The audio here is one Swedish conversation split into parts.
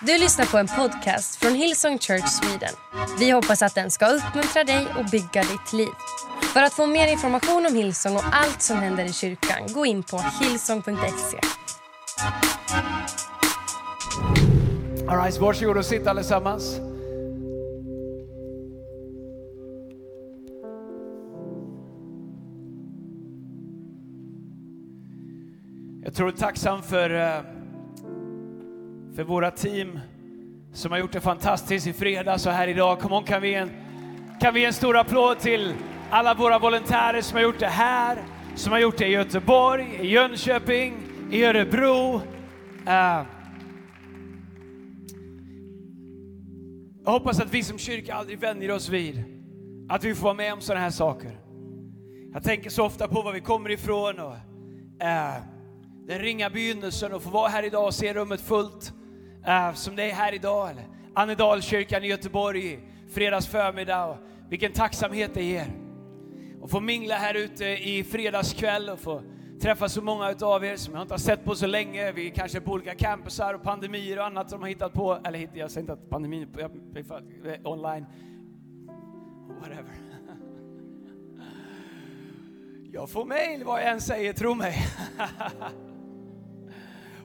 Du lyssnar på en podcast från Hillsong Church Sweden. Vi hoppas att den ska uppmuntra dig och bygga ditt liv. För att få mer information om Hillsong och allt som händer i kyrkan, gå in på hillsong.se. All right, varsågod och sitt allesammans. Jag tror du är tacksam för, eh, för våra team som har gjort det fantastiskt i fredags och här idag. Kom on, kan vi, ge en, kan vi en stor applåd till alla våra volontärer som har gjort det här, som har gjort det i Göteborg, i Jönköping, i Örebro. Uh, Jag hoppas att vi som kyrka aldrig vänjer oss vid att vi får vara med om sådana här saker. Jag tänker så ofta på var vi kommer ifrån och uh, den ringa begynnelsen och få vara här idag och se rummet fullt Eh, som det är här idag. Eller Annedalskyrkan i Göteborg i fredags förmiddag vilken tacksamhet det ger. Och få mingla här ute i fredagskväll och få träffa så många utav er som jag inte har sett på så länge. Vi är kanske på olika campusar och pandemier och annat som de har hittat på. Eller jag säger inte att pandemin jag, jag, online. Whatever. Jag får mail vad jag än säger, tro mig.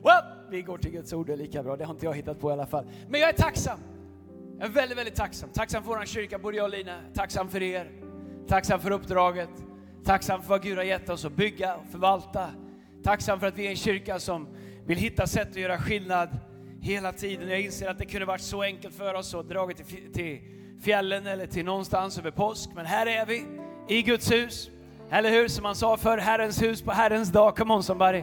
well, vi går till Guds ord, det är lika bra. Det har inte jag hittat på i alla fall. Men jag är tacksam. Jag är väldigt, väldigt tacksam. Tacksam för vår kyrka, både jag och Lina. Tacksam för er. Tacksam för uppdraget. Tacksam för vad Gud har gett oss att bygga och förvalta. Tacksam för att vi är en kyrka som vill hitta sätt att göra skillnad hela tiden. Jag inser att det kunde varit så enkelt för oss att dra till, till fjällen eller till någonstans över påsk. Men här är vi, i Guds hus. Eller hur? Som man sa för Herrens hus på Herrens dag. Come on somebody.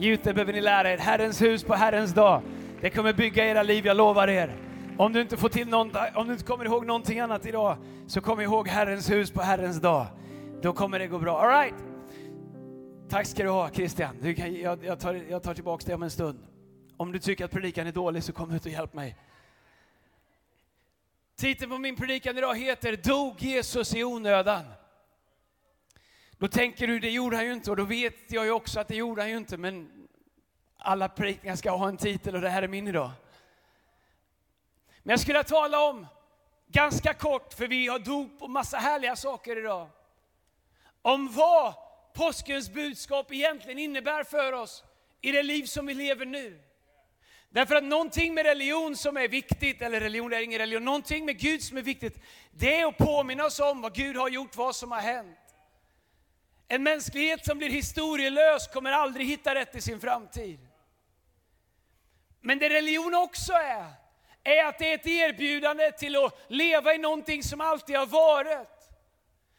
Jute behöver ni lära er. Herrens hus på Herrens dag. Det kommer bygga era liv, jag lovar er. Om du inte får till någon, om du inte kommer ihåg någonting annat idag, så kom ihåg Herrens hus på Herrens dag. Då kommer det gå bra. All right. Tack ska du ha Christian. Du kan, jag, jag, tar, jag tar tillbaka det om en stund. Om du tycker att predikan är dålig så kom ut och hjälp mig. Titeln på min predikan idag heter Dog Jesus i onödan? Då tänker du, det gjorde han ju inte och då vet jag ju också att det gjorde han ju inte men alla predikningar ska ha en titel och det här är min idag. Men jag skulle tala om, ganska kort, för vi har dop och massa härliga saker idag, om vad påskens budskap egentligen innebär för oss i det liv som vi lever nu. Därför att någonting med religion som är viktigt, eller religion är ingen religion, någonting med Gud som är viktigt, det är att påminna oss om vad Gud har gjort, vad som har hänt. En mänsklighet som blir historielös kommer aldrig hitta rätt i sin framtid. Men det religion också är, är att det är ett erbjudande till att leva i någonting som alltid har varit.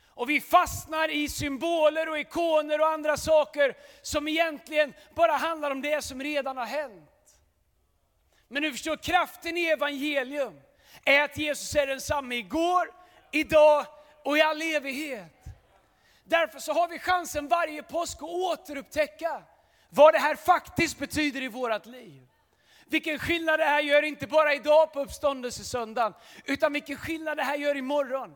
Och vi fastnar i symboler och ikoner och andra saker som egentligen bara handlar om det som redan har hänt. Men du förstår, kraften i evangelium är att Jesus är densamme igår, idag och i all evighet. Därför så har vi chansen varje påsk att återupptäcka vad det här faktiskt betyder i vårt liv. Vilken skillnad det här gör, inte bara idag på uppståndelsesöndagen, utan vilken skillnad det här gör imorgon.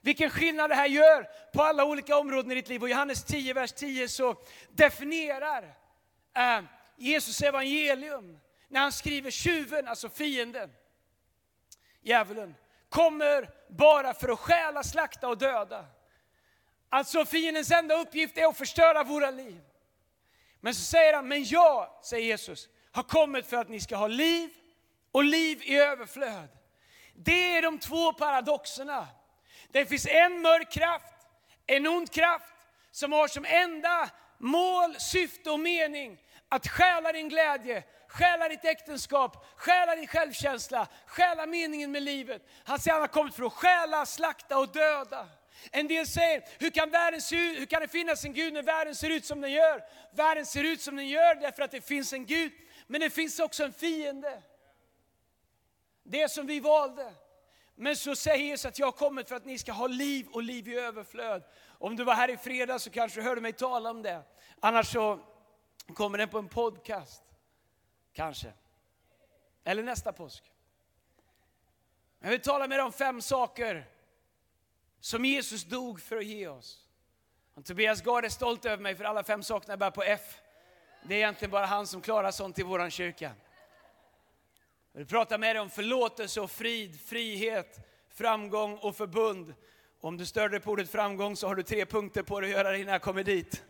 Vilken skillnad det här gör på alla olika områden i ditt liv. Och i Johannes 10, vers 10 så definierar eh, Jesus evangelium när han skriver tjuven, alltså fienden, djävulen, kommer bara för att stjäla, slakta och döda. Alltså fiendens enda uppgift är att förstöra våra liv. Men så säger han, men jag, säger Jesus, har kommit för att ni ska ha liv och liv i överflöd. Det är de två paradoxerna. Det finns en mörk kraft, en ond kraft som har som enda mål, syfte och mening att stjäla din glädje, stjäla ditt äktenskap, stjäla din självkänsla, stjäla meningen med livet. Han säger att han har kommit för att stjäla, slakta och döda. En del säger, hur kan, världen se ut, hur kan det finnas en Gud när världen ser ut som den gör? Världen ser ut som den gör därför att det finns en Gud, men det finns också en fiende. Det som vi valde. Men så säger Jesus att jag har kommit för att ni ska ha liv och liv i överflöd. Om du var här i fredag så kanske du hörde mig tala om det. Annars så kommer den på en podcast. Kanske. Eller nästa påsk. Jag vill tala med dig om fem saker som Jesus dog för att ge oss. Och Tobias Gard är stolt över mig för alla fem sakerna bär på F. Det är egentligen bara han som klarar sånt i våran kyrka. Jag vill prata med dig om förlåtelse och frid, frihet, framgång och förbund. Om du stör dig på ordet framgång så har du tre punkter på dig att göra innan jag kommer dit.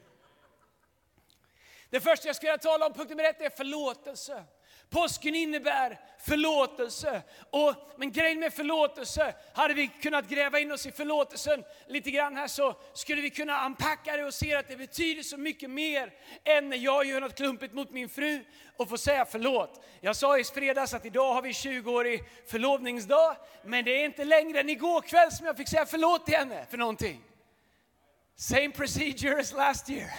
Det första jag skulle vilja tala om, punkt nummer ett, är förlåtelse. Påsken innebär förlåtelse. Och, men grejen med förlåtelse, hade vi kunnat gräva in oss i förlåtelsen lite grann här så skulle vi kunna anpacka det och se att det betyder så mycket mer än när jag gör något klumpigt mot min fru och får säga förlåt. Jag sa i fredags att idag har vi 20-årig förlovningsdag, men det är inte längre än igår kväll som jag fick säga förlåt till henne för någonting. Same procedure as last year.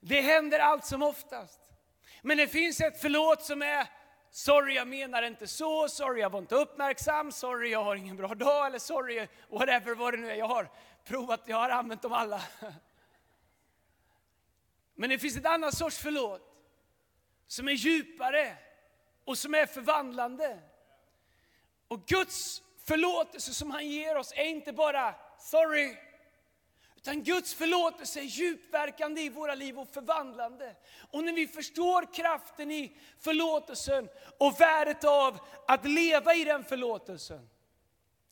Det händer allt som oftast. Men det finns ett förlåt som är Sorry, jag menar inte så. Sorry, jag var inte uppmärksam. Sorry, jag har ingen bra dag. Eller sorry, whatever vad det nu är. Jag har provat, jag har använt dem alla. Men det finns ett annat sorts förlåt som är djupare och som är förvandlande. Och Guds förlåtelse som han ger oss är inte bara sorry, utan Guds förlåtelse är djupverkande i våra liv och förvandlande. Och när vi förstår kraften i förlåtelsen och värdet av att leva i den förlåtelsen,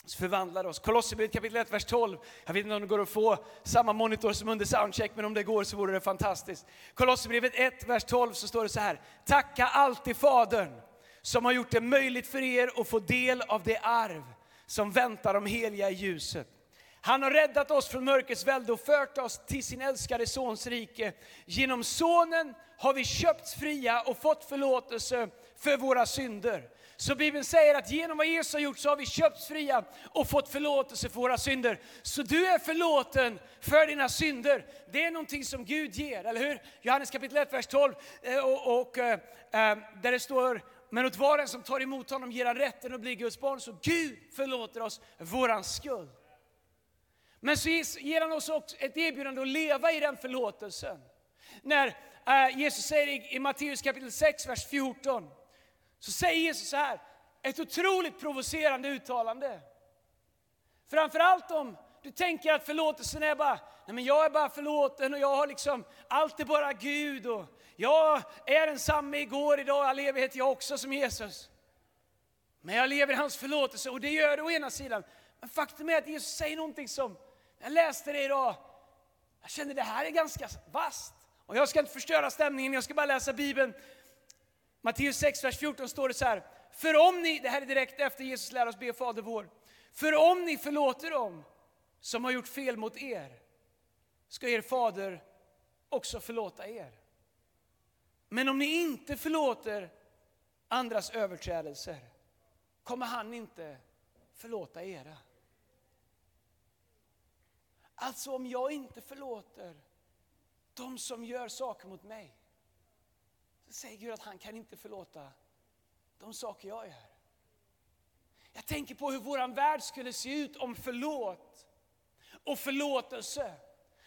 så förvandlar det oss. Kolosserbrevet kapitel 1, vers 12. Jag vet inte om det går att få samma monitor som under soundcheck, men om det går så vore det fantastiskt. Kolosserbrevet 1, vers 12 så står det så här. Tacka alltid Fadern som har gjort det möjligt för er att få del av det arv som väntar de heliga i ljuset. Han har räddat oss från mörkrets välde och fört oss till sin älskade Sons rike. Genom Sonen har vi köpts fria och fått förlåtelse för våra synder. Så Bibeln säger att genom vad Jesus har gjort så har vi köpts fria och fått förlåtelse för våra synder. Så du är förlåten för dina synder. Det är någonting som Gud ger, eller hur? Johannes kapitel 1, vers 12, eh, och, och, eh, eh, där det står men åt var en som tar emot honom ger han rätten att bli Guds barn. Så Gud förlåter oss våran skuld. Men så ger han oss också ett erbjudande att leva i den förlåtelsen. När eh, Jesus säger i Matteus kapitel 6, vers 14, så säger Jesus så här, ett otroligt provocerande uttalande. Framförallt om du tänker att förlåtelsen är bara, nej men jag är bara förlåten och jag har liksom, allt är bara Gud och jag är densamme igår, idag, all evighet jag också som Jesus. Men jag lever i hans förlåtelse och det gör det å ena sidan. Men faktum är att Jesus säger någonting som jag läste det idag. Jag kände det här är ganska vast. Och jag ska inte förstöra stämningen, jag ska bara läsa Bibeln. Matteus 6, vers 14 står det så här. För om ni, det här är direkt efter Jesus lär oss be Fader vår. För om ni förlåter dem som har gjort fel mot er, ska er fader också förlåta er. Men om ni inte förlåter andras överträdelser, kommer han inte förlåta era. Alltså om jag inte förlåter de som gör saker mot mig, så säger Gud att han kan inte förlåta de saker jag gör. Jag tänker på hur vår värld skulle se ut om förlåt och förlåtelse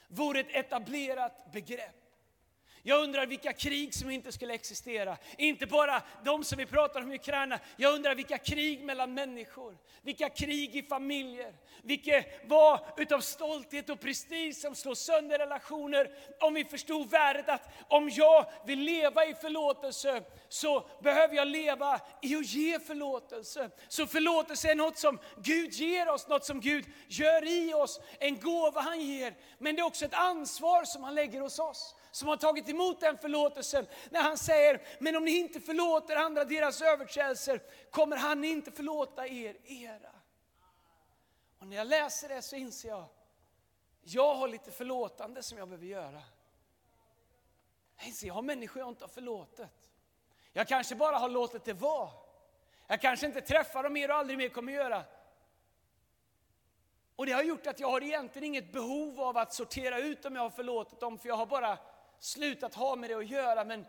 vore ett etablerat begrepp. Jag undrar vilka krig som inte skulle existera. Inte bara de som vi pratar om i Ukraina. Jag undrar vilka krig mellan människor, vilka krig i familjer, vilket var utav stolthet och prestige som slår sönder relationer. Om vi förstod värdet att om jag vill leva i förlåtelse så behöver jag leva i att ge förlåtelse. Så förlåtelse är något som Gud ger oss, något som Gud gör i oss, en gåva han ger. Men det är också ett ansvar som han lägger hos oss som har tagit emot den förlåtelsen. När han säger, men om ni inte förlåter andra deras överträdelser kommer han inte förlåta er era. Och när jag läser det så inser jag, jag har lite förlåtande som jag behöver göra. Jag inser, jag har människor jag inte har förlåtit. Jag kanske bara har låtit det vara. Jag kanske inte träffar dem mer och aldrig mer kommer göra. Och det har gjort att jag har egentligen inget behov av att sortera ut om jag har förlåtit dem, för jag har bara slutat ha med det att göra. Men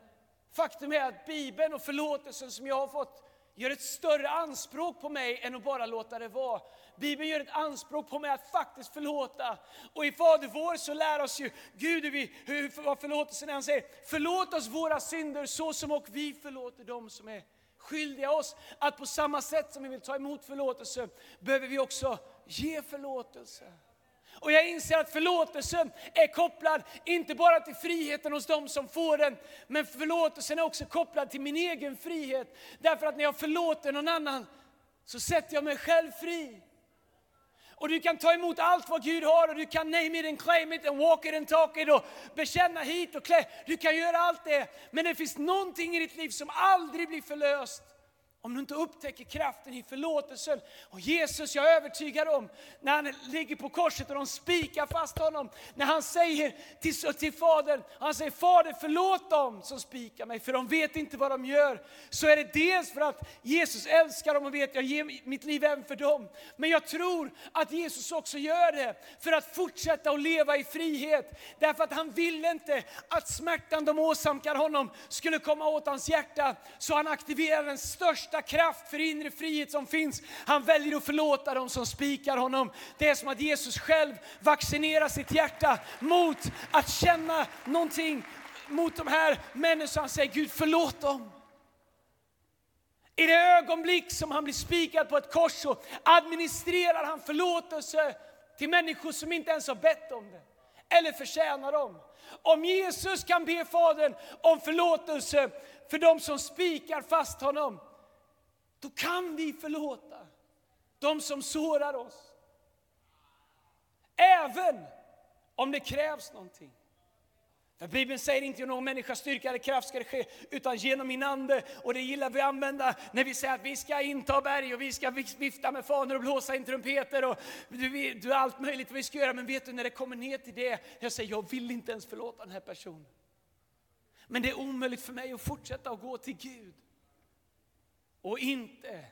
faktum är att Bibeln och förlåtelsen som jag har fått gör ett större anspråk på mig än att bara låta det vara. Bibeln gör ett anspråk på mig att faktiskt förlåta. Och i Fader vår så lär oss ju Gud hur, vi, hur vad förlåtelsen är. Han säger, förlåt oss våra synder så som och vi förlåter dem som är skyldiga oss. Att på samma sätt som vi vill ta emot förlåtelse behöver vi också ge förlåtelse. Och jag inser att förlåtelsen är kopplad inte bara till friheten hos dem som får den, men förlåtelsen är också kopplad till min egen frihet. Därför att när jag förlåter någon annan så sätter jag mig själv fri. Och du kan ta emot allt vad Gud har och du kan name it and claim it and walk it and talk it och bekänna hit och klä. Du kan göra allt det. Men det finns någonting i ditt liv som aldrig blir förlöst om du inte upptäcker kraften i förlåtelsen. Och Jesus, jag är övertygad om, när han ligger på korset och de spikar fast honom, när han säger till, till Fadern, han säger Fader förlåt dem som spikar mig, för de vet inte vad de gör. Så är det dels för att Jesus älskar dem och vet jag ger mitt liv även för dem. Men jag tror att Jesus också gör det för att fortsätta att leva i frihet. Därför att han ville inte att smärtan de åsamkar honom skulle komma åt hans hjärta. Så han aktiverar den största största kraft för inre frihet som finns. Han väljer att förlåta dem som spikar honom. Det är som att Jesus själv vaccinerar sitt hjärta mot att känna någonting mot de här människorna. Han säger Gud förlåt dem. I det ögonblick som han blir spikad på ett kors så administrerar han förlåtelse till människor som inte ens har bett om det eller förtjänar dem. Om Jesus kan be Fadern om förlåtelse för de som spikar fast honom, då kan vi förlåta de som sårar oss. Även om det krävs någonting. För Bibeln säger inte genom någon människas styrka eller kraft ska det ske, utan genom min ande. Och det gillar vi att använda när vi säger att vi ska inta berg och vi ska vifta med fanor och blåsa in trumpeter och du, du allt möjligt vad vi ska göra. Men vet du när det kommer ner till det, jag säger jag vill inte ens förlåta den här personen. Men det är omöjligt för mig att fortsätta att gå till Gud och inte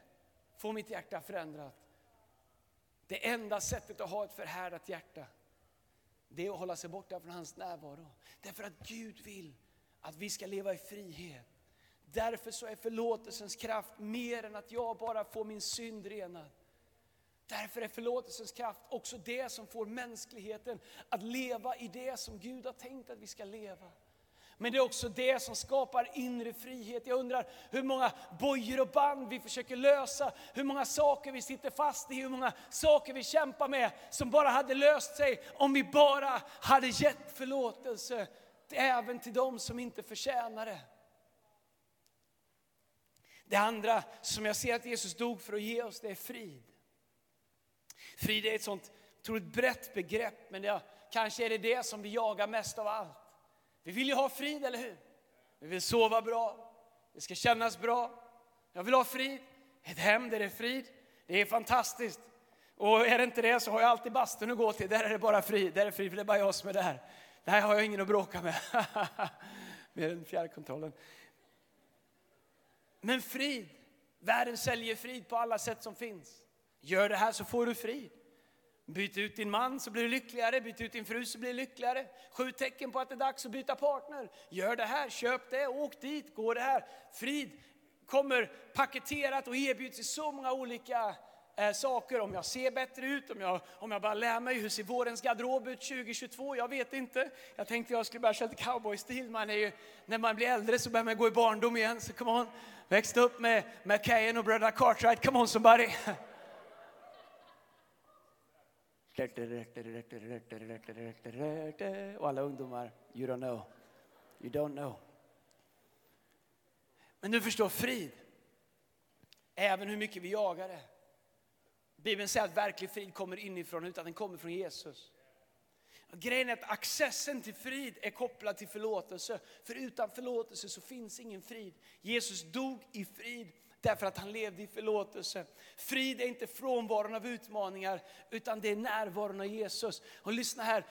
få mitt hjärta förändrat. Det enda sättet att ha ett förhärdat hjärta, det är att hålla sig borta från hans närvaro. Därför att Gud vill att vi ska leva i frihet. Därför så är förlåtelsens kraft mer än att jag bara får min synd renad. Därför är förlåtelsens kraft också det som får mänskligheten att leva i det som Gud har tänkt att vi ska leva. Men det är också det som skapar inre frihet. Jag undrar hur många bojor och band vi försöker lösa, hur många saker vi sitter fast i, hur många saker vi kämpar med som bara hade löst sig om vi bara hade gett förlåtelse även till dem som inte förtjänar det. Det andra som jag ser att Jesus dog för att ge oss, det är frid. Frid är ett sånt otroligt brett begrepp, men det, kanske är det det som vi jagar mest av allt. Vi vill ju ha frid, eller hur? Vi vill sova bra, det ska kännas bra. Jag vill ha frid, ett hem där det är frid. Det är fantastiskt. Och är det inte det så har jag alltid bastun att gå till. Där är det bara frid, där är frid, för det är bara jag som är där. Där har jag ingen att bråka med. Mer än fjärrkontrollen. Men frid, världen säljer frid på alla sätt som finns. Gör det här så får du frid. Byt ut din man så blir du lyckligare, byt ut din fru så blir du lyckligare. Sju tecken på att det är dags att byta partner. Gör det här, köp det, åk dit, gå det här. Frid kommer paketerat och erbjuds i så många olika eh, saker. Om jag ser bättre ut, om jag, om jag bara lär mig hur ser vårens garderob ut 2022? Jag vet inte. Jag tänkte jag skulle börja köra cowboystil. Man är ju, när man blir äldre så börjar man gå i barndom igen. Så come on, växte upp med McKayen och bröderna Cartwright. Come on somebody. Och alla ungdomar, you don't know. You don't know. Men du förstår, frid. Även hur mycket vi jagar det. Bibeln säger att verklig frid kommer inifrån utan den kommer från Jesus. Grejen är att accessen till frid är kopplad till förlåtelse. För utan förlåtelse så finns ingen frid. Jesus dog i frid därför att han levde i förlåtelse. Frid är inte frånvaron av utmaningar, utan det är närvaron av Jesus. Och lyssna här,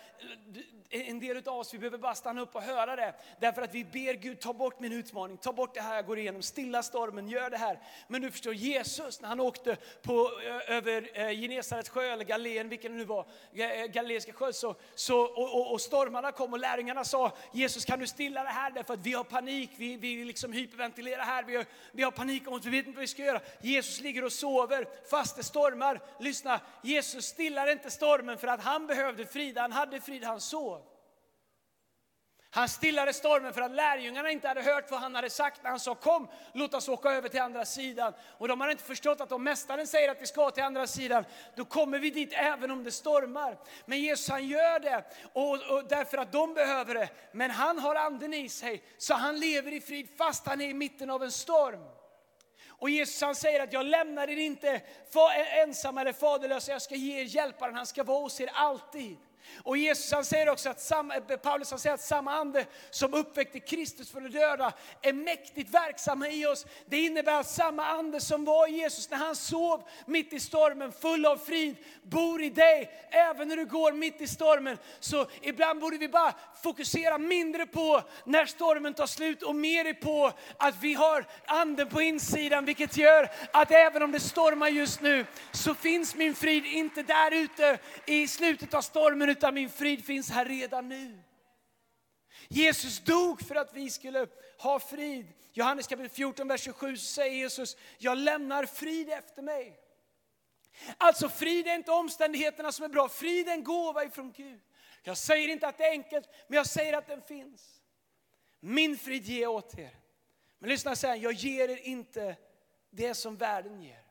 en del av oss vi behöver bara stanna upp och höra det. Därför att vi ber Gud, ta bort min utmaning, ta bort det här jag går igenom, stilla stormen, gör det här. Men du förstår, Jesus när han åkte på, över eh, Genesarets sjö, eller Galen, vilken det nu var, eh, Galileiska sjö, så, så, och, och, och, stormarna kom och lärjungarna sa, Jesus kan du stilla det här därför att vi har panik, vi, vi liksom hyperventilerar här, vi har, vi har panik om att vi vet inte vad vi ska göra. Jesus ligger och sover fast det stormar. Lyssna, Jesus stillar inte stormen för att han behövde frid, han hade frid, han sov. Han stillade stormen för att lärjungarna inte hade hört vad han hade sagt när han sa kom, låt oss åka över till andra sidan. Och de hade inte förstått att om mästaren säger att vi ska till andra sidan, då kommer vi dit även om det stormar. Men Jesus han gör det och, och därför att de behöver det. Men han har anden i sig, så han lever i frid fast han är i mitten av en storm. Och Jesus han säger att jag lämnar er inte ensamma eller faderlösa, jag ska ge er hjälparen, han ska vara hos er alltid. Och Jesus han säger också att samma, eh, Paulus han säger att samma ande som uppväckte Kristus från de döda är mäktigt verksamma i oss. Det innebär att samma ande som var i Jesus när han sov mitt i stormen full av frid bor i dig även när du går mitt i stormen. Så ibland borde vi bara fokusera mindre på när stormen tar slut och mer på att vi har anden på insidan vilket gör att även om det stormar just nu så finns min frid inte där ute i slutet av stormen utan min frid finns här redan nu. Jesus dog för att vi skulle ha frid. Johannes kapitel 14, vers 27 säger Jesus, jag lämnar frid efter mig. Alltså frid är inte omständigheterna som är bra, frid är en gåva ifrån Gud. Jag säger inte att det är enkelt, men jag säger att den finns. Min frid ger jag åt er. Men lyssna sen, jag ger er inte det som världen ger.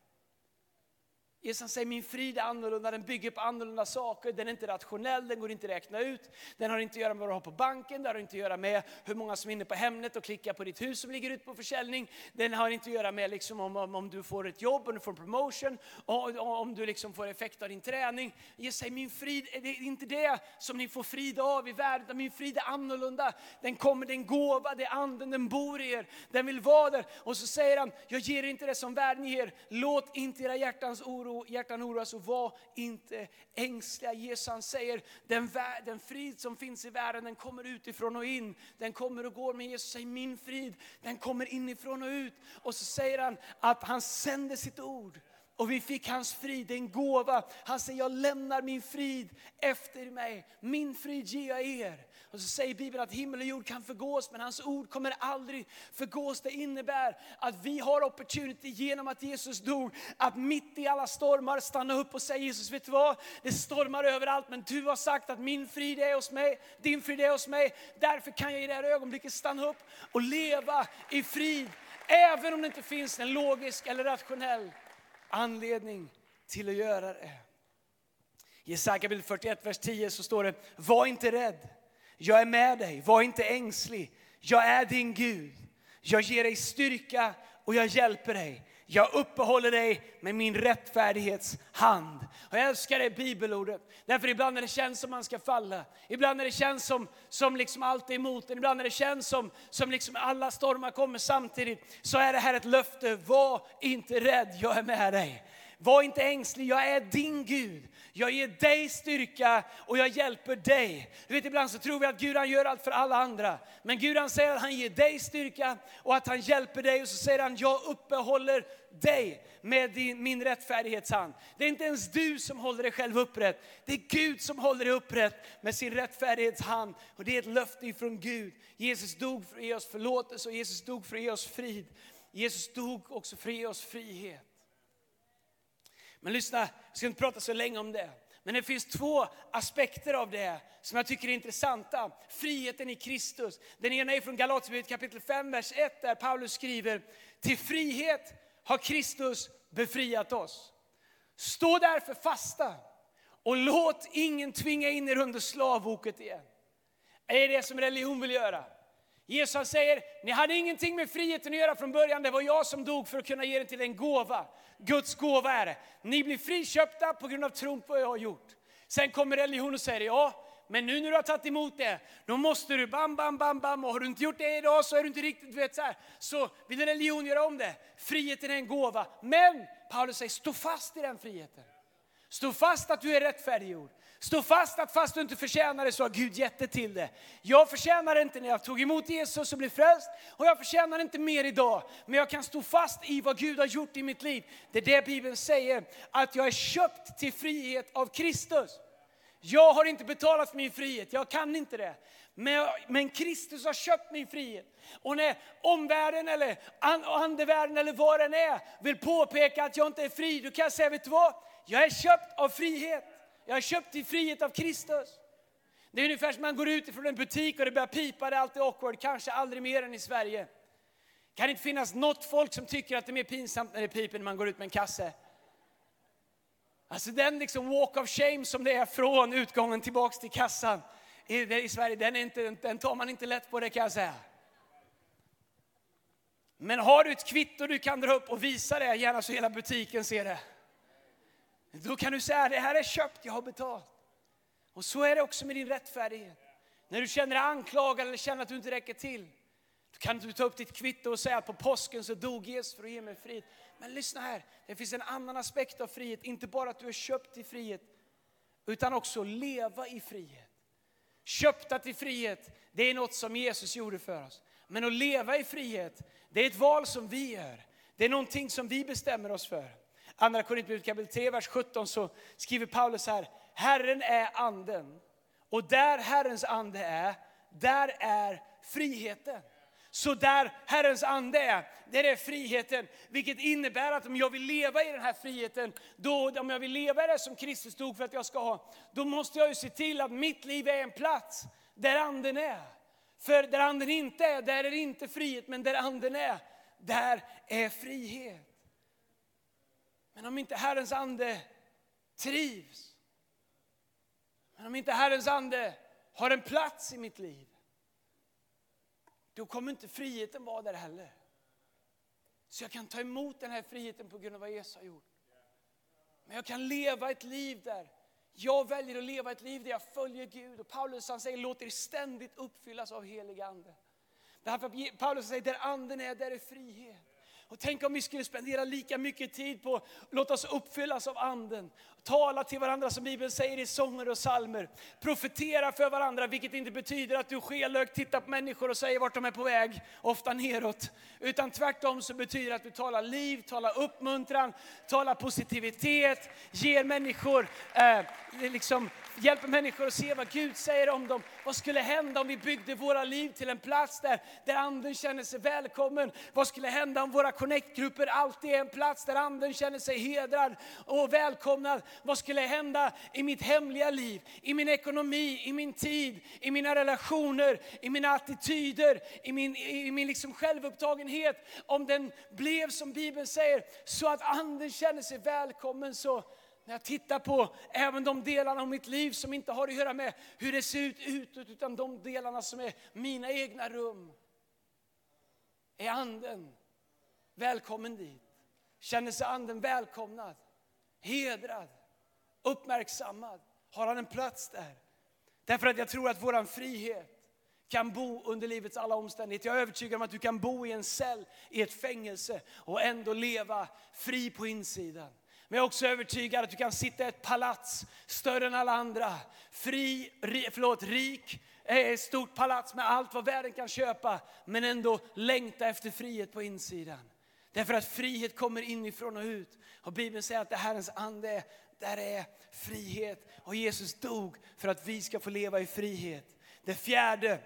Jesus säger min frid är annorlunda, den bygger på annorlunda saker. Den är inte rationell, den går inte att räkna ut. Den har inte att göra med vad du har på banken, den har inte att göra med hur många som är inne på Hemnet och klickar på ditt hus som ligger ute på försäljning. Den har inte att göra med liksom om, om, om du får ett jobb, om du får en promotion, och, och om du liksom får effekt av din träning. Jesus säger min frid, det är inte det som ni får frid av i världen, min frid är annorlunda. Den kommer, den gåva, det är anden, den bor i er, den vill vara där. Och så säger han, jag ger er inte det som världen ger, låt inte era hjärtans oro hjärtan oroas och var inte ängsliga. Jesus han säger, den, den frid som finns i världen den kommer utifrån och in. Den kommer och går, men Jesus säger min frid den kommer inifrån och ut. Och så säger han att han sänder sitt ord. Och vi fick hans frid, en gåva. Han säger, jag lämnar min frid efter mig. Min frid ger jag er. Och så säger Bibeln att himmel och jord kan förgås, men hans ord kommer aldrig förgås. Det innebär att vi har opportunity genom att Jesus dog, att mitt i alla stormar stanna upp och säga Jesus, vet du vad? Det stormar överallt, men du har sagt att min frid är hos mig, din frid är hos mig. Därför kan jag i det här ögonblicket stanna upp och leva i frid, även om det inte finns en logisk eller rationell anledning till att göra det. I Jesaja kapitel 41, vers 10 så står det, var inte rädd. Jag är med dig, var inte ängslig. Jag är din Gud. Jag ger dig styrka och jag hjälper dig. Jag uppehåller dig med min rättfärdighets hand. Och jag älskar det bibelordet. Därför ibland när det känns som man ska falla, ibland när det känns som, som liksom allt är emot en, ibland när det känns som, som liksom alla stormar kommer samtidigt, så är det här ett löfte. Var inte rädd, jag är med dig. Var inte ängslig, jag är din Gud. Jag ger dig styrka och jag hjälper dig. Du vet, ibland så tror vi att Gud han gör allt för alla andra. Men Gud han säger att han ger dig styrka och att han hjälper dig. Och så säger han, jag uppehåller dig med din, min rättfärdighetshand. Det är inte ens du som håller dig själv upprätt. Det är Gud som håller dig upprätt med sin rättfärdighetshand. Och det är ett löfte ifrån Gud. Jesus dog för att ge oss förlåtelse och Jesus dog för att ge oss frid. Jesus dog också för att ge oss frihet. Men lyssna, jag ska inte prata så länge om det. Men det finns två aspekter av det som jag tycker är intressanta. Friheten i Kristus. Den ena är från Galaterbrevet kapitel 5, vers 1 där Paulus skriver, till frihet har Kristus befriat oss. Stå därför fasta och låt ingen tvinga in er under slavoket igen. Det är det som religion vill göra. Jesus säger, ni hade ingenting med friheten att göra från början, det var jag som dog för att kunna ge det till en gåva. Guds gåva är det. Ni blir friköpta på grund av tron på vad jag har gjort. Sen kommer religion och säger, ja, men nu när du har tagit emot det, då måste du bam, bam, bam, bam. Och har du inte gjort det idag så är du inte riktigt, vet så här. Så vill religion göra om det. Friheten är en gåva. Men Paulus säger, stå fast i den friheten. Stå fast att du är rättfärdiggjord. Stå fast att fast du inte förtjänar det så har Gud gett det till det. Jag förtjänar inte när jag tog emot Jesus och blev frälst och jag förtjänar inte mer idag. Men jag kan stå fast i vad Gud har gjort i mitt liv. Det är det Bibeln säger, att jag är köpt till frihet av Kristus. Jag har inte betalat för min frihet, jag kan inte det. Men, men Kristus har köpt min frihet. Och när omvärlden eller andevärlden eller vad den är vill påpeka att jag inte är fri, då kan jag säga, vet du vad? Jag är köpt av frihet. Jag är köpt i frihet av Kristus. Det är ungefär som man går ut ifrån en butik och det börjar pipa, det är alltid awkward, kanske aldrig mer än i Sverige. Kan det inte finnas något folk som tycker att det är mer pinsamt när det piper när man går ut med en kasse? Alltså den liksom walk of shame som det är från utgången tillbaks till kassan i, i Sverige, den, är inte, den tar man inte lätt på det kan jag säga. Men har du ett kvitto du kan dra upp och visa det, gärna så hela butiken ser det. Då kan du säga, det här är köpt, jag har betalt. Och så är det också med din rättfärdighet. När du känner dig anklagad eller känner att du inte räcker till, då kan du ta upp ditt kvitto och säga att på påsken så dog Jesus för att ge mig frihet. Men lyssna här, det finns en annan aspekt av frihet. Inte bara att du är köpt i frihet, utan också leva i frihet. Köpta till frihet, det är något som Jesus gjorde för oss. Men att leva i frihet, det är ett val som vi gör. Det är någonting som vi bestämmer oss för. Andra Korinthierbrevet kapitel 3, vers 17 så skriver Paulus så här, Herren är anden och där Herrens ande är, där är friheten. Så där Herrens ande är, där är friheten. Vilket innebär att om jag vill leva i den här friheten, då, om jag vill leva i det som Kristus dog för att jag ska ha, då måste jag ju se till att mitt liv är en plats där anden är. För där anden inte är, där är det inte frihet, men där anden är, där är frihet. Men om inte Herrens ande trivs, men om inte Herrens ande har en plats i mitt liv, då kommer inte friheten vara där heller. Så jag kan ta emot den här friheten på grund av vad Jesus har gjort. Men jag kan leva ett liv där jag väljer att leva ett liv där jag följer Gud. Och Paulus han säger låt er ständigt uppfyllas av helig ande. Därför Paulus säger där anden är, där är frihet. Och tänk om vi skulle spendera lika mycket tid på att låta oss uppfyllas av anden. Tala till varandra som Bibeln säger i sånger och salmer. Profetera för varandra, vilket inte betyder att du skelögt tittar på människor och säger vart de är på väg, ofta neråt. Utan tvärtom så betyder det att du talar liv, talar uppmuntran, talar positivitet, ger människor eh, liksom hjälper människor att se vad Gud säger om dem. Vad skulle hända om vi byggde våra liv till en plats där, där anden känner sig välkommen? Vad skulle hända om våra connect-grupper alltid är en plats där anden känner sig hedrad och välkomnad? Vad skulle hända i mitt hemliga liv, i min ekonomi, i min tid, i mina relationer, i mina attityder, i min, i min liksom självupptagenhet? Om den blev som Bibeln säger, så att anden känner sig välkommen så när jag tittar på även de delarna av mitt liv som inte har att göra med hur det ser ut utåt, utan de delarna som är mina egna rum. Är anden välkommen dit? Känner sig anden välkomnad, hedrad, uppmärksammad? Har han en plats där? Därför att jag tror att våran frihet kan bo under livets alla omständigheter. Jag är övertygad om att du kan bo i en cell, i ett fängelse och ändå leva fri på insidan. Men jag är också övertygad att du kan sitta i ett palats större än alla andra. Fri, ri, förlåt, rik, ett stort palats med allt vad världen kan köpa. Men ändå längta efter frihet på insidan. Därför att frihet kommer inifrån och ut. Och Bibeln säger att det Herrens ande, där är frihet. Och Jesus dog för att vi ska få leva i frihet. Det fjärde,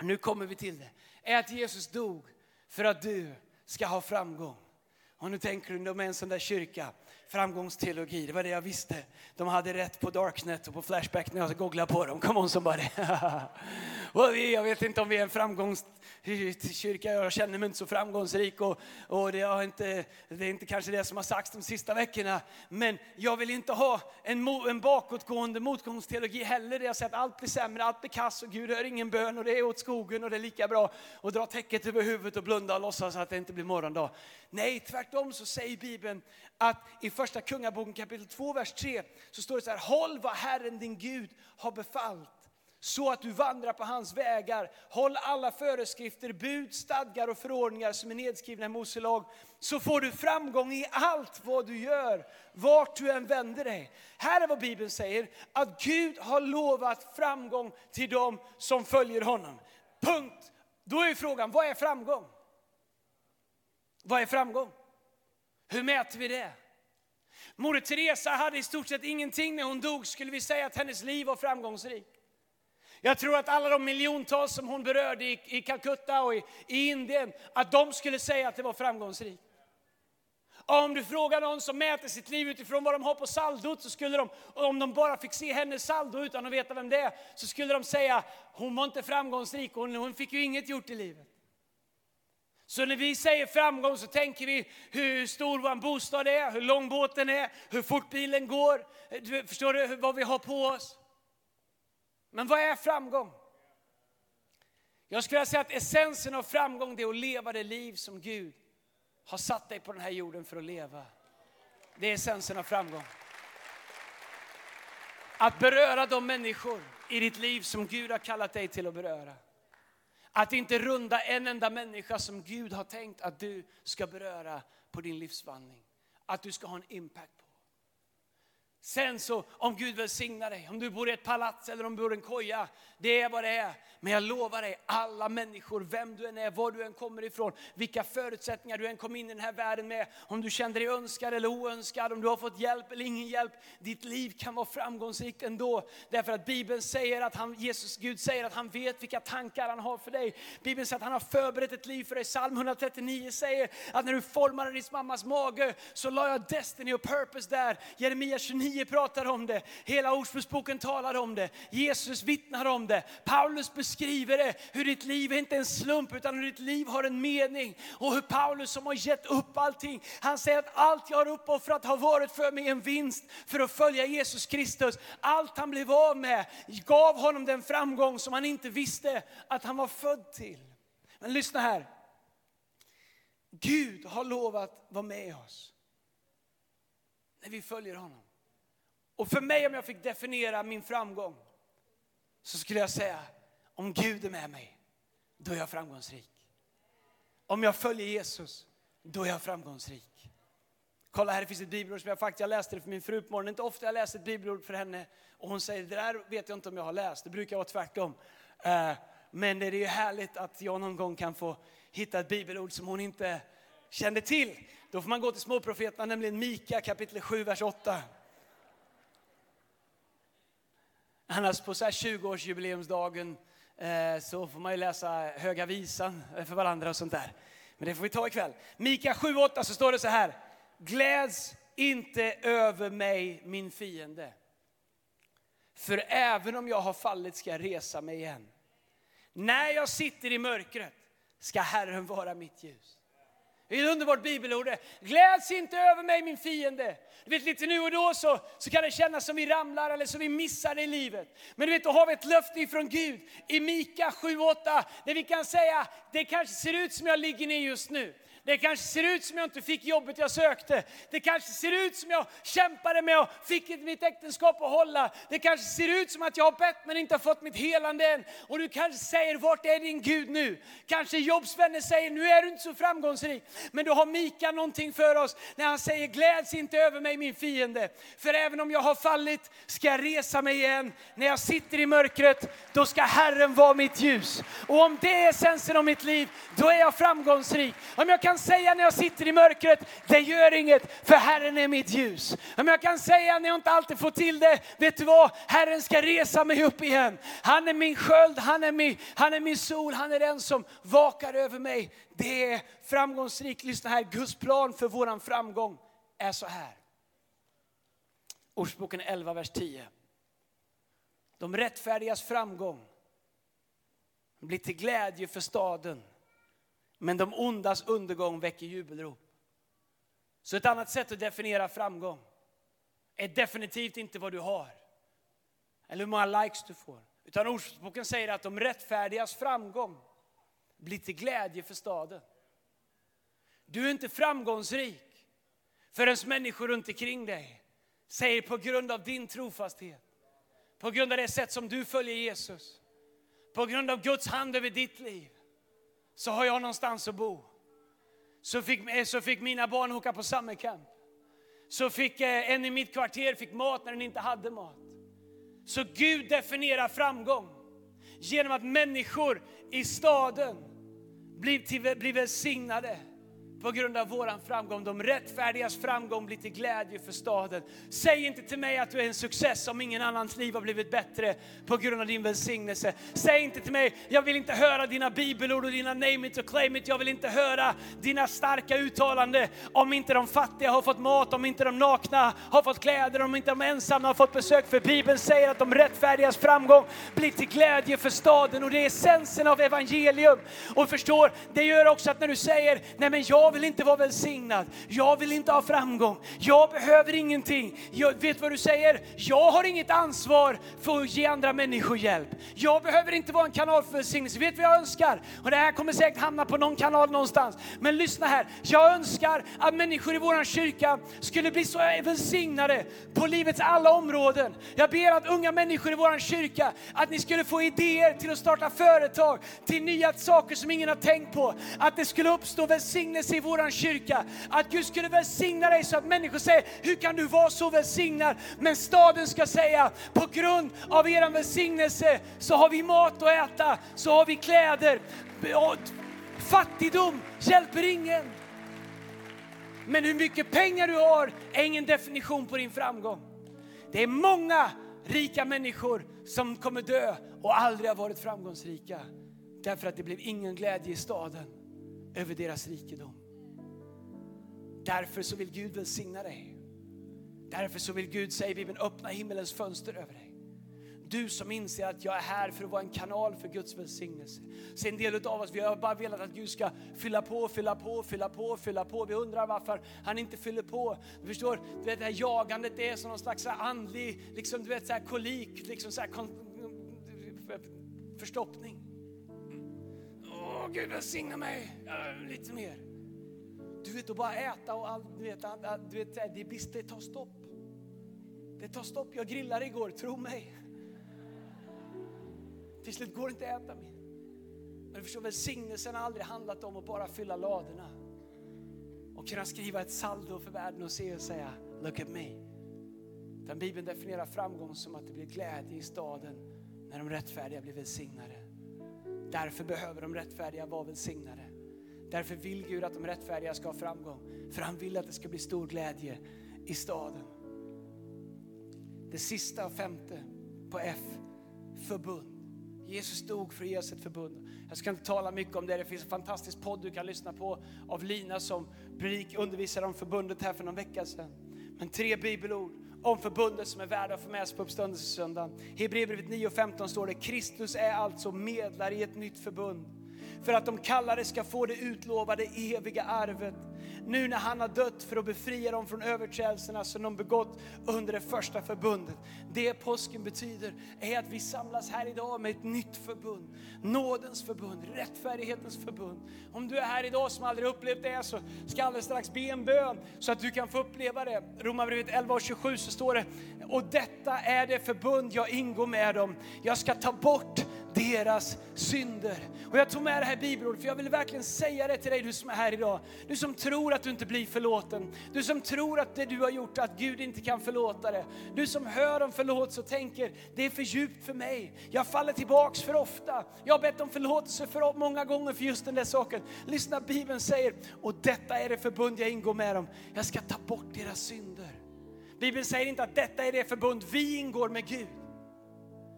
nu kommer vi till det, är att Jesus dog för att du ska ha framgång. Och nu tänker du, de är en sån där kyrka framgångsteologi. Det var det jag visste. De hade rätt på Darknet och på Flashback när jag googlade på dem. Come on somebody. och jag vet inte om vi är en framgångskyrka. Jag känner mig inte så framgångsrik och, och det, är inte, det är inte kanske det som har sagts de sista veckorna. Men jag vill inte ha en, en bakåtgående motgångsteologi heller. Där jag säger att allt blir sämre, allt blir kass och Gud hör ingen bön och det är åt skogen och det är lika bra att dra täcket över huvudet och blunda och låtsas att det inte blir morgondag. Nej, tvärtom så säger Bibeln att i första kungaboken kapitel 2, vers 3 så står det så här, håll vad Herren din Gud har befallt så att du vandrar på hans vägar. Håll alla föreskrifter, bud, stadgar och förordningar som är nedskrivna i Mose lag. Så får du framgång i allt vad du gör, vart du än vänder dig. Här är vad Bibeln säger, att Gud har lovat framgång till dem som följer honom. Punkt. Då är frågan, vad är framgång? Vad är framgång? Hur mäter vi det? Moder Teresa hade i stort sett ingenting när hon dog, skulle vi säga att hennes liv var framgångsrikt. Jag tror att alla de miljontals som hon berörde i, i Calcutta och i, i Indien, att de skulle säga att det var framgångsrikt. Om du frågar någon som mäter sitt liv utifrån vad de har på saldot, så skulle de, om de bara fick se hennes saldo utan att veta vem det är, så skulle de säga, hon var inte framgångsrik, hon, hon fick ju inget gjort i livet. Så när vi säger framgång så tänker vi hur stor vår bostad är, hur lång båten är, hur fort bilen går. Förstår du vad vi har på oss? Men vad är framgång? Jag skulle säga att essensen av framgång är att leva det liv som Gud har satt dig på den här jorden för att leva. Det är essensen av framgång. Att beröra de människor i ditt liv som Gud har kallat dig till att beröra. Att inte runda en enda människa som Gud har tänkt att du ska beröra på din livsvandring. Att du ska ha en impact på. Sen så, om Gud välsignar dig, om du bor i ett palats eller om du bor i en koja, det är vad det är. Men jag lovar dig, alla människor, vem du än är, var du än kommer ifrån, vilka förutsättningar du än kom in i den här världen med, om du kände dig önskad eller oönskad, om du har fått hjälp eller ingen hjälp, ditt liv kan vara framgångsrikt ändå. Därför att Bibeln säger att han, Jesus, Gud säger att han vet vilka tankar han har för dig. Bibeln säger att han har förberett ett liv för dig. Psalm 139 säger att när du formade din mammas mage så la jag destiny och purpose där. Jeremia 29 pratar om det, hela Ordspråksboken talar om det, Jesus vittnar om det, Paulus beskriver det, hur ditt liv är inte en slump utan hur ditt liv har en mening. Och hur Paulus som har gett upp allting, han säger att allt jag har uppoffrat har varit för mig en vinst för att följa Jesus Kristus. Allt han blev av med gav honom den framgång som han inte visste att han var född till. Men lyssna här. Gud har lovat vara med oss när vi följer honom. Och för mig om jag fick definiera min framgång så skulle jag säga om Gud är med mig, då är jag framgångsrik. Om jag följer Jesus, då är jag framgångsrik. Kolla här finns ett bibelord som jag faktiskt jag läste det för min fru på morgonen. Inte ofta jag läser ett bibelord för henne och hon säger det där vet jag inte om jag har läst. Det brukar vara tvärtom. Eh, men det är ju härligt att jag någon gång kan få hitta ett bibelord som hon inte kände till. Då får man gå till småprofeterna, nämligen Mika kapitel 7, vers 8. Annars alltså på 20-årsjubileumsdagen eh, så får man ju läsa Höga Visan för varandra och sånt där. Men det får vi ta ikväll. Mika 7.8 så står det så här. Gläds inte över mig min fiende. För även om jag har fallit ska jag resa mig igen. När jag sitter i mörkret ska Herren vara mitt ljus. Det är ett underbart bibelord. Gläds inte över mig min fiende. Du vet, lite nu och då så, så kan det kännas som vi ramlar eller som vi missar det i livet. Men du vet, då har vi ett löfte ifrån Gud i Mika 7-8 där vi kan säga, det kanske ser ut som jag ligger ner just nu. Det kanske ser ut som jag inte fick jobbet jag sökte. Det kanske ser ut som jag kämpade med och fick mitt äktenskap att hålla. Det kanske ser ut som att jag har bett men inte har fått mitt helande än. Och du kanske säger, vart är din Gud nu? Kanske jobbsvänner säger, nu är du inte så framgångsrik. Men då har Mika någonting för oss när han säger, gläds inte över mig min fiende. För även om jag har fallit ska jag resa mig igen. När jag sitter i mörkret, då ska Herren vara mitt ljus. Och om det är essensen av mitt liv, då är jag framgångsrik. Om jag kan kan säga när jag sitter i mörkret, det gör inget, för Herren är mitt ljus. Om jag kan säga när jag inte alltid får till det, vet du vad? Herren ska resa mig upp igen. Han är min sköld, han är min, han är min sol, han är den som vakar över mig. Det är framgångsrikt. Lyssna här, Guds plan för våran framgång är så här. Ordspråken 11, vers 10. De rättfärdigas framgång blir till glädje för staden men de ondas undergång väcker jubelrop. Så ett annat sätt att definiera framgång är definitivt inte vad du har. Eller hur många likes du får. Utan Ordspråksboken säger att de rättfärdigas framgång blir till glädje för staden. Du är inte framgångsrik förrän människor runt omkring dig säger på grund av din trofasthet, på grund av det sätt som du följer Jesus, på grund av Guds hand över ditt liv, så har jag någonstans att bo. Så fick, eh, så fick mina barn åka på summercamp. Så fick eh, en i mitt kvarter fick mat när den inte hade mat. Så Gud definierar framgång genom att människor i staden blir, till, blir välsignade på grund av våran framgång. De rättfärdigas framgång blir till glädje för staden. Säg inte till mig att du är en success om ingen annans liv har blivit bättre på grund av din välsignelse. Säg inte till mig, jag vill inte höra dina bibelord och dina name it och claim it. Jag vill inte höra dina starka uttalanden om inte de fattiga har fått mat, om inte de nakna har fått kläder, om inte de ensamma har fått besök. För Bibeln säger att de rättfärdigas framgång blir till glädje för staden och det är essensen av evangelium. Och förstår, det gör också att när du säger, nej men jag vill inte vara välsignad. Jag vill inte ha framgång. Jag behöver ingenting. Jag vet vad du säger? Jag har inget ansvar för att ge andra människor hjälp. Jag behöver inte vara en kanal för välsignelse. Vet vad jag önskar? Och det här kommer säkert hamna på någon kanal någonstans. Men lyssna här. Jag önskar att människor i våran kyrka skulle bli så välsignade på livets alla områden. Jag ber att unga människor i våran kyrka, att ni skulle få idéer till att starta företag, till nya saker som ingen har tänkt på. Att det skulle uppstå välsignelse i vår kyrka. Att Gud skulle välsigna dig så att människor säger, hur kan du vara så välsignad? Men staden ska säga, på grund av er välsignelse så har vi mat att äta, så har vi kläder. Fattigdom hjälper ingen. Men hur mycket pengar du har är ingen definition på din framgång. Det är många rika människor som kommer dö och aldrig har varit framgångsrika. Därför att det blev ingen glädje i staden över deras rikedom. Därför så vill Gud välsigna dig. Därför så vill Gud, säger Bibeln, öppna himmelens fönster över dig. Du som inser att jag är här för att vara en kanal för Guds välsignelse. Så en del av oss, vi har bara velat att Gud ska fylla på, fylla på, fylla på, fylla på. Vi undrar varför han inte fyller på. Du förstår, du vet, det här jagandet det är som någon slags andlig, liksom, du vet, så här kolik, liksom så här, förstoppning. Åh, Gud välsigna mig, lite mer. Du vet, att bara äta och allt, du vet, du vet det, det tar stopp. Det tar stopp. Jag grillade igår, tro mig. Till slut går det inte att äta mer. Men du förstår, välsignelsen har aldrig handlat om att bara fylla ladorna. Och kunna skriva ett saldo för världen och se och säga, look at me. Den Bibeln definierar framgång som att det blir glädje i staden när de rättfärdiga blir välsignade. Därför behöver de rättfärdiga vara välsignade. Därför vill Gud att de rättfärdiga ska ha framgång. För han vill att det ska bli stor glädje i staden. Det sista och femte på F, förbund. Jesus dog för att ge oss ett förbund. Jag ska inte tala mycket om det, det finns en fantastisk podd du kan lyssna på av Lina som undervisade om förbundet här för någon vecka sedan. Men tre bibelord om förbundet som är värda att få med sig på uppståndelsesöndagen. Hebreerbrevet 9 och 15 står det, Kristus är alltså medlare i ett nytt förbund för att de kallade ska få det utlovade eviga arvet. Nu när han har dött för att befria dem från överträdelserna som de begått under det första förbundet. Det påsken betyder är att vi samlas här idag med ett nytt förbund. Nådens förbund, rättfärdighetens förbund. Om du är här idag som aldrig upplevt det så ska jag alldeles strax be en bön så att du kan få uppleva det. Romarbrevet 11 och 27 så står det, och detta är det förbund jag ingår med dem. Jag ska ta bort deras synder. Och jag tog med det här bibelordet för jag vill verkligen säga det till dig du som är här idag. Du som tror att du inte blir förlåten. Du som tror att det du har gjort, att Gud inte kan förlåta det. Du som hör om förlåtelse och tänker, det är för djupt för mig. Jag faller tillbaks för ofta. Jag har bett om förlåtelse för många gånger för just den där saken. Lyssna, Bibeln säger, och detta är det förbund jag ingår med dem. Jag ska ta bort deras synder. Bibeln säger inte att detta är det förbund vi ingår med Gud.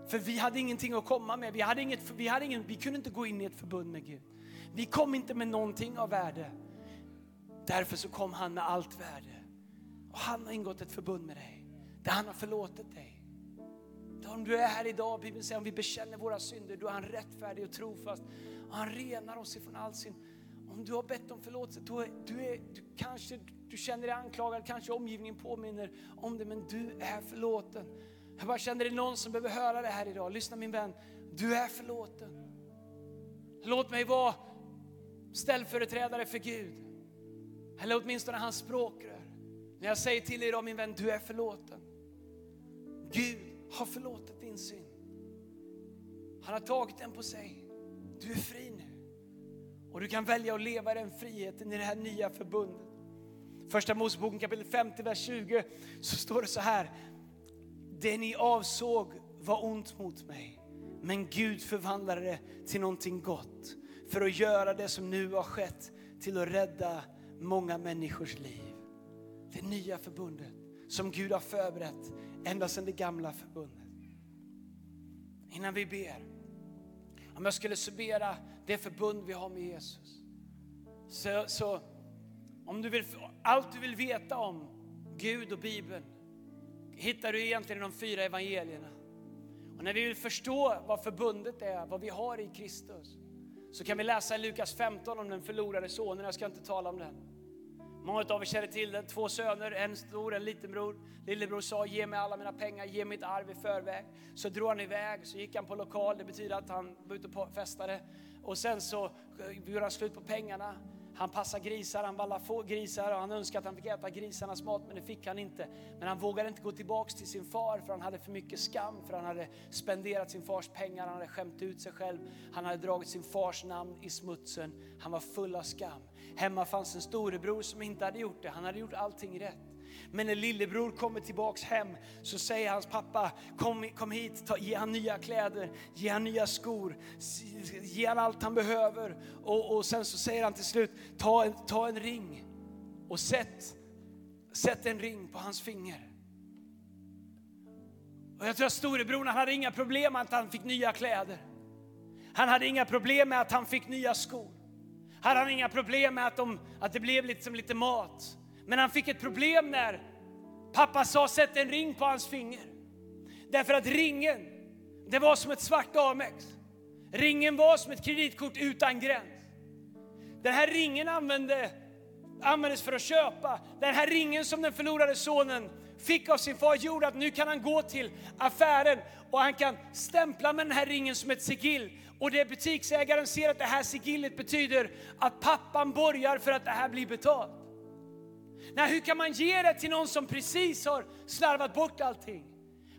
För vi hade ingenting att komma med. Vi, hade inget, vi, hade ingen, vi kunde inte gå in i ett förbund med Gud. Vi kom inte med någonting av värde. Därför så kom han med allt värde. Och han har ingått ett förbund med dig. Där han har förlåtit dig. Om du är här idag, Bibeln säger om vi bekänner våra synder, då är han rättfärdig och trofast. Och han renar oss ifrån all synd. Om du har bett om förlåtelse, då är, du, är, du kanske du känner dig anklagad, kanske omgivningen påminner om det, men du är förlåten. Jag bara känner det är någon som behöver höra det här idag. Lyssna min vän, du är förlåten. Låt mig vara ställföreträdare för Gud. Eller åtminstone hans språkrör. När jag säger till dig idag min vän, du är förlåten. Gud har förlåtit din synd. Han har tagit den på sig. Du är fri nu. Och du kan välja att leva i den friheten i det här nya förbundet. Första Moseboken kapitel 50, vers 20 så står det så här. Det ni avsåg var ont mot mig, men Gud förvandlade det till någonting gott för att göra det som nu har skett till att rädda många människors liv. Det nya förbundet som Gud har förberett ända sedan det gamla förbundet. Innan vi ber, om jag skulle summera det förbund vi har med Jesus. Så, så om du vill, allt du vill veta om Gud och Bibeln hittar du egentligen i de fyra evangelierna. Och när vi vill förstå vad förbundet är, vad vi har i Kristus, så kan vi läsa i Lukas 15 om den förlorade sonen. Jag ska inte tala om den. Många av er känner till den. Två söner, en stor, en liten bror. Lillebror sa ge mig alla mina pengar, ge mitt arv i förväg. Så drog han iväg, så gick han på lokal, det betyder att han var ute och festade. Och sen så eh, gjorde han slut på pengarna. Han passade grisar, han vallade få grisar och han önskade att han fick äta grisarnas mat men det fick han inte. Men han vågade inte gå tillbaks till sin far för han hade för mycket skam för han hade spenderat sin fars pengar, han hade skämt ut sig själv, han hade dragit sin fars namn i smutsen. Han var full av skam. Hemma fanns en storebror som inte hade gjort det, han hade gjort allting rätt. Men när lillebror kommer tillbaks hem så säger hans pappa, kom, kom hit, ta, ge han nya kläder, ge han nya skor, ge han allt han behöver. Och, och sen så säger han till slut, ta en, ta en ring och sätt, sätt en ring på hans finger. Och jag tror att storebror han hade inga problem med att han fick nya kläder. Han hade inga problem med att han fick nya skor. Han hade inga problem med att, de, att det blev liksom lite mat. Men han fick ett problem när pappa sa sätt en ring på hans finger. Därför att ringen, det var som ett svart Amex. Ringen var som ett kreditkort utan gräns. Den här ringen använde, användes för att köpa. Den här ringen som den förlorade sonen fick av sin far gjorde att nu kan han gå till affären och han kan stämpla med den här ringen som ett sigill. Och det butiksägaren ser att det här sigillet betyder att pappan borgar för att det här blir betalt. Nej, hur kan man ge det till någon som precis har slarvat bort allting?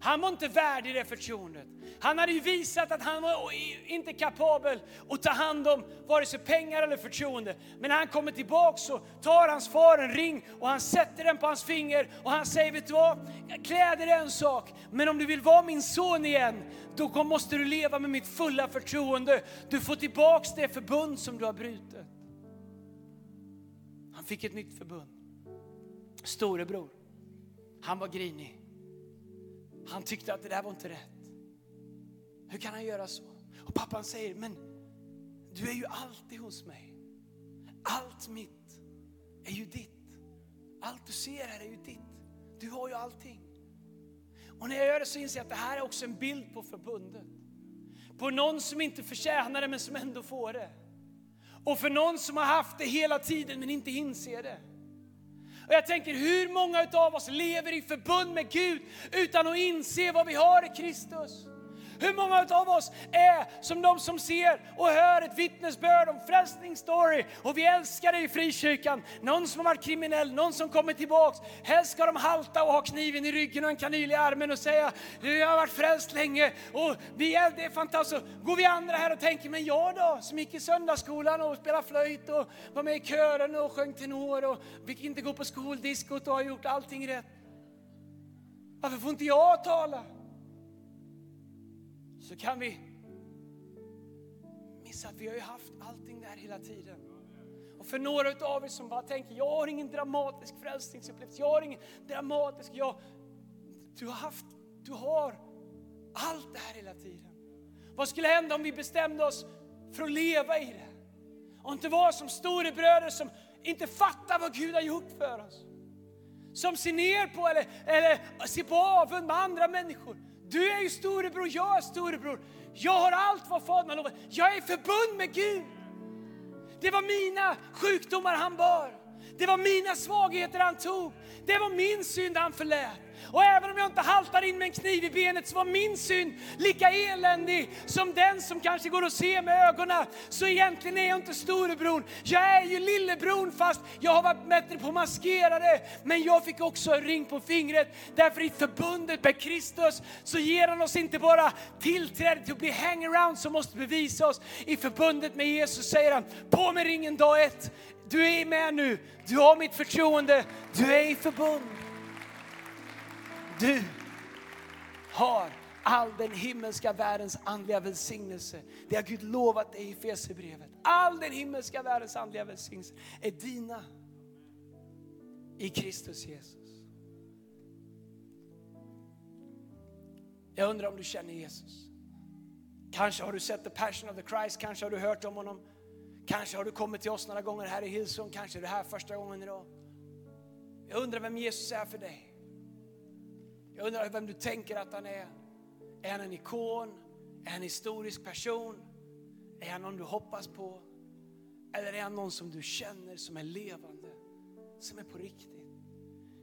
Han var inte värdig det förtroendet. Han hade ju visat att han var inte kapabel att ta hand om vare sig pengar eller förtroende. Men när han kommer tillbaka så tar hans far en ring och han sätter den på hans finger och han säger, vet du vad? Kläder är en sak, men om du vill vara min son igen, då måste du leva med mitt fulla förtroende. Du får tillbaks det förbund som du har brutit. Han fick ett nytt förbund storebror, han var grinig. Han tyckte att det där var inte rätt. Hur kan han göra så? Och pappan säger, men du är ju alltid hos mig. Allt mitt är ju ditt. Allt du ser här är ju ditt. Du har ju allting. Och när jag gör det så inser jag att det här är också en bild på förbundet. På någon som inte förtjänar det men som ändå får det. Och för någon som har haft det hela tiden men inte inser det. Och jag tänker hur många av oss lever i förbund med Gud utan att inse vad vi har i Kristus. Hur många av oss är som de som ser och hör ett vittnesbörd om frälsningsstory och vi älskar det i frikyrkan. Någon som har varit kriminell, någon som kommer tillbaks. Helst ska de halta och ha kniven i ryggen och en kanyl i armen och säga jag har varit frälst länge och vi är, det är fantastiskt. Går vi andra här och tänker, men jag då som gick i söndagsskolan och spelade flöjt och var med i kören och sjöng tenor och fick inte gå på skoldiskot och har gjort allting rätt. Varför får inte jag tala? Så kan vi missa att vi har ju haft allting där hela tiden. Och för några av er som bara tänker, jag har ingen dramatisk frälsningsupplevelse, jag har ingen dramatisk, jag, du har haft, du har allt det här hela tiden. Vad skulle hända om vi bestämde oss för att leva i det? Och inte vara som storebröder som inte fattar vad Gud har gjort för oss. Som ser ner på eller, eller ser på avund med andra människor. Du är ju storebror, jag är storebror. Jag har allt vad Fadern har lovat. Jag är förbund med Gud. Det var mina sjukdomar han bar. Det var mina svagheter han tog. Det var min synd han förlät. Och även om jag inte haltar in med en kniv i benet så var min synd lika eländig som den som kanske går att se med ögonen. Så egentligen är jag inte storebror, jag är ju lillebror fast jag har varit bättre på att maskera det. Men jag fick också en ring på fingret därför i förbundet med Kristus så ger han oss inte bara tillträde till att bli hangaround som måste bevisa oss. I förbundet med Jesus säger han, på med ringen dag ett. Du är med nu, du har mitt förtroende, du är i förbund. Du har all den himmelska världens andliga välsignelse. Det har Gud lovat dig i Fesebrevet. All den himmelska världens andliga välsignelse är dina. i Kristus Jesus. Jag undrar om du känner Jesus. Kanske har du sett The Passion of the Christ, kanske har du hört om honom. Kanske har du kommit till oss några gånger här i Hillsong, kanske är du här första gången idag. Jag undrar vem Jesus är för dig. Jag undrar vem du tänker att han är. Är han en ikon? Är han en historisk person? Är han någon du hoppas på? Eller är han någon som du känner som är levande, som är på riktigt?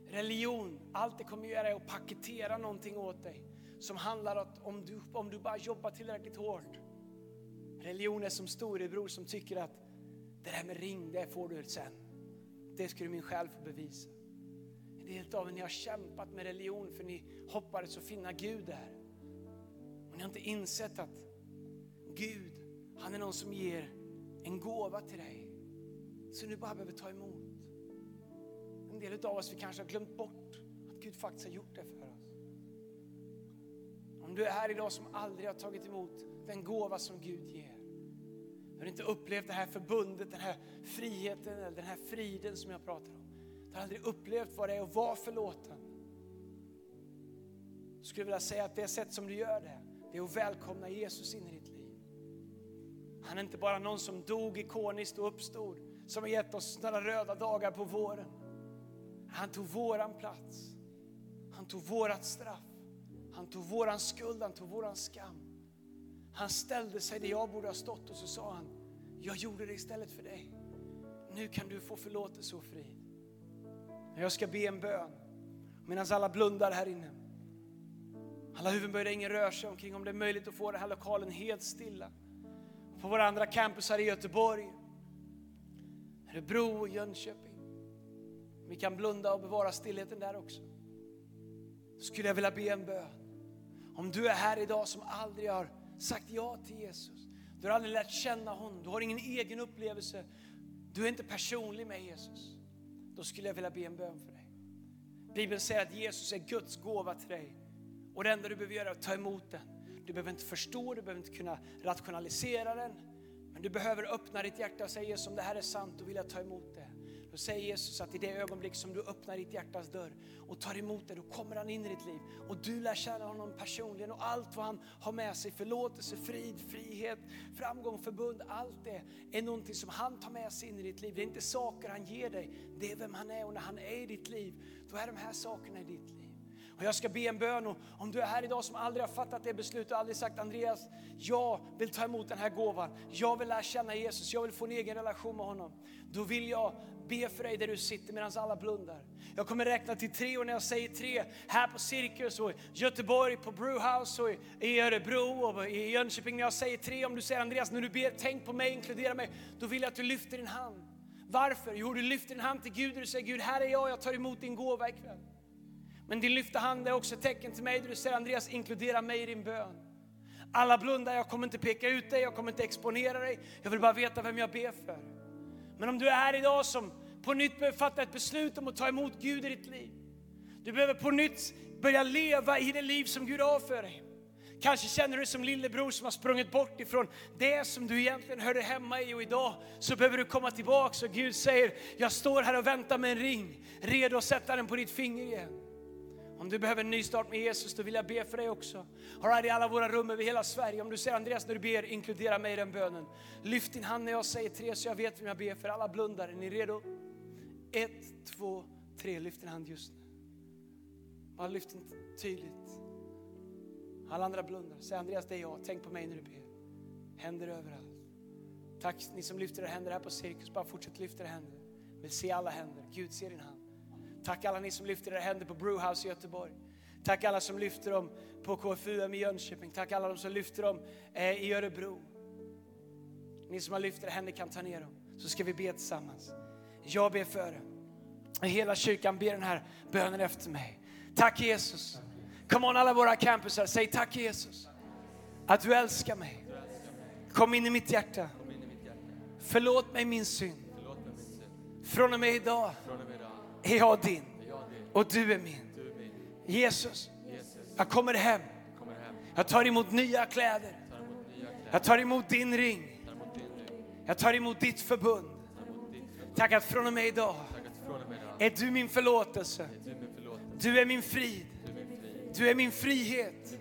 Religion, allt det kommer göra är att paketera någonting åt dig som handlar om om du, om du bara jobbar tillräckligt hårt. Religion är som storebror som tycker att det där med ring, det får du sen. Det skulle min själ få bevisa. En del av er ni har kämpat med religion för ni hoppades att finna Gud där. Och ni har inte insett att Gud, han är någon som ger en gåva till dig. Som du bara behöver ta emot. En del av oss vi kanske har glömt bort att Gud faktiskt har gjort det för oss. Om du är här idag som aldrig har tagit emot den gåva som Gud ger. Du har inte upplevt det här förbundet, den här friheten eller den här friden som jag pratar om. Har aldrig upplevt vad det är att vara förlåten. Jag skulle vilja säga att det sätt som du gör det, det är att välkomna Jesus in i ditt liv. Han är inte bara någon som dog ikoniskt och uppstod, som har gett oss några röda dagar på våren. Han tog våran plats. Han tog vårat straff. Han tog våran skuld, han tog våran skam. Han ställde sig där jag borde ha stått och så sa han, jag gjorde det istället för dig. Nu kan du få förlåtelse och frid. Jag ska be en bön medan alla blundar här inne. Alla huvuden ingen rör sig omkring om det är möjligt att få den här lokalen helt stilla. På våra andra campus här i Göteborg, Örebro och Jönköping. Vi kan blunda och bevara stillheten där också. Då skulle jag vilja be en bön. Om du är här idag som aldrig har sagt ja till Jesus. Du har aldrig lärt känna honom, du har ingen egen upplevelse. Du är inte personlig med Jesus. Då skulle jag vilja be en bön för dig. Bibeln säger att Jesus är Guds gåva till dig. Och det enda du behöver göra är att ta emot den. Du behöver inte förstå, du behöver inte kunna rationalisera den. Men du behöver öppna ditt hjärta och säga Jesus om det här är sant, då vill jag ta emot det. Då säger Jesus att i det ögonblick som du öppnar ditt hjärtas dörr och tar emot det, då kommer han in i ditt liv. Och du lär känna honom personligen och allt vad han har med sig, förlåtelse, frid, frihet, framgång, förbund, allt det är någonting som han tar med sig in i ditt liv. Det är inte saker han ger dig, det är vem han är och när han är i ditt liv, då är de här sakerna i ditt liv. Och jag ska be en bön och om du är här idag som aldrig har fattat det beslutet och aldrig sagt Andreas, jag vill ta emot den här gåvan. Jag vill lära känna Jesus, jag vill få en egen relation med honom. Då vill jag be för dig där du sitter medan alla blundar. Jag kommer räkna till tre och när jag säger tre, här på Cirkus och i Göteborg på Brewhouse och i Örebro och i Jönköping. När jag säger tre, om du säger Andreas, när du ber, tänk på mig, inkludera mig, då vill jag att du lyfter din hand. Varför? Jo, du lyfter din hand till Gud och du säger Gud, här är jag, jag tar emot din gåva ikväll. Men din lyfta hand är också ett tecken till mig där du säger Andreas, inkludera mig i din bön. Alla blundar, jag kommer inte peka ut dig, jag kommer inte exponera dig. Jag vill bara veta vem jag ber för. Men om du är här idag som på nytt behöver fatta ett beslut om att ta emot Gud i ditt liv. Du behöver på nytt börja leva i det liv som Gud har för dig. Kanske känner du dig som lillebror som har sprungit bort ifrån det som du egentligen hörde hemma i och idag så behöver du komma tillbaka och Gud säger, jag står här och väntar med en ring, redo att sätta den på ditt finger igen. Om du behöver en nystart med Jesus, då vill jag be för dig också. All right, I alla våra rum över hela Sverige. Om du säger Andreas när du ber, inkludera mig i den bönen. Lyft din hand när jag säger tre så jag vet vem jag ber för. Alla blundar, är ni redo? Ett, två, tre. Lyft din hand just nu. Bara lyft den tydligt. Alla andra blundar. Säg Andreas, det är jag. Tänk på mig när du ber. Händer överallt. Tack ni som lyfter era händer här på Cirkus. Bara fortsätt lyfta era händer. Vill se alla händer. Gud ser din hand. Tack alla ni som lyfter era händer på Brewhouse i Göteborg. Tack alla som lyfter dem på KFUM i Jönköping. Tack alla de som lyfter dem eh, i Örebro. Ni som har lyft era händer kan ta ner dem. Så ska vi be tillsammans. Jag ber för er. Hela kyrkan ber den här bönen efter mig. Tack Jesus. Come on alla våra campusar, säg tack Jesus. Att du älskar mig. Kom in i mitt hjärta. Förlåt mig min synd. Från och med idag är jag din och du är min. Jesus, jag kommer hem. Jag tar emot nya kläder. Jag tar emot din ring. Jag tar emot ditt förbund. Tack att från och med idag är du min förlåtelse. Du är min frid. Du är min frihet.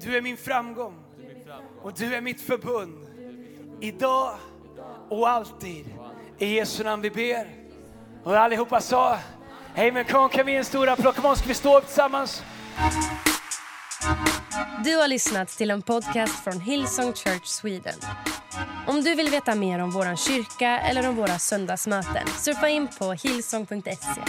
Du är min framgång. Och du är mitt förbund. Idag och alltid. I Jesu namn vi ber. Och allihopa sa, hej men kom kan vi ge en stor applåd. Kom on, ska vi stå upp tillsammans? Du har lyssnat till en podcast från Hillsong Church Sweden. Om du vill veta mer om vår kyrka eller om våra söndagsmöten surfa in på hillsong.se.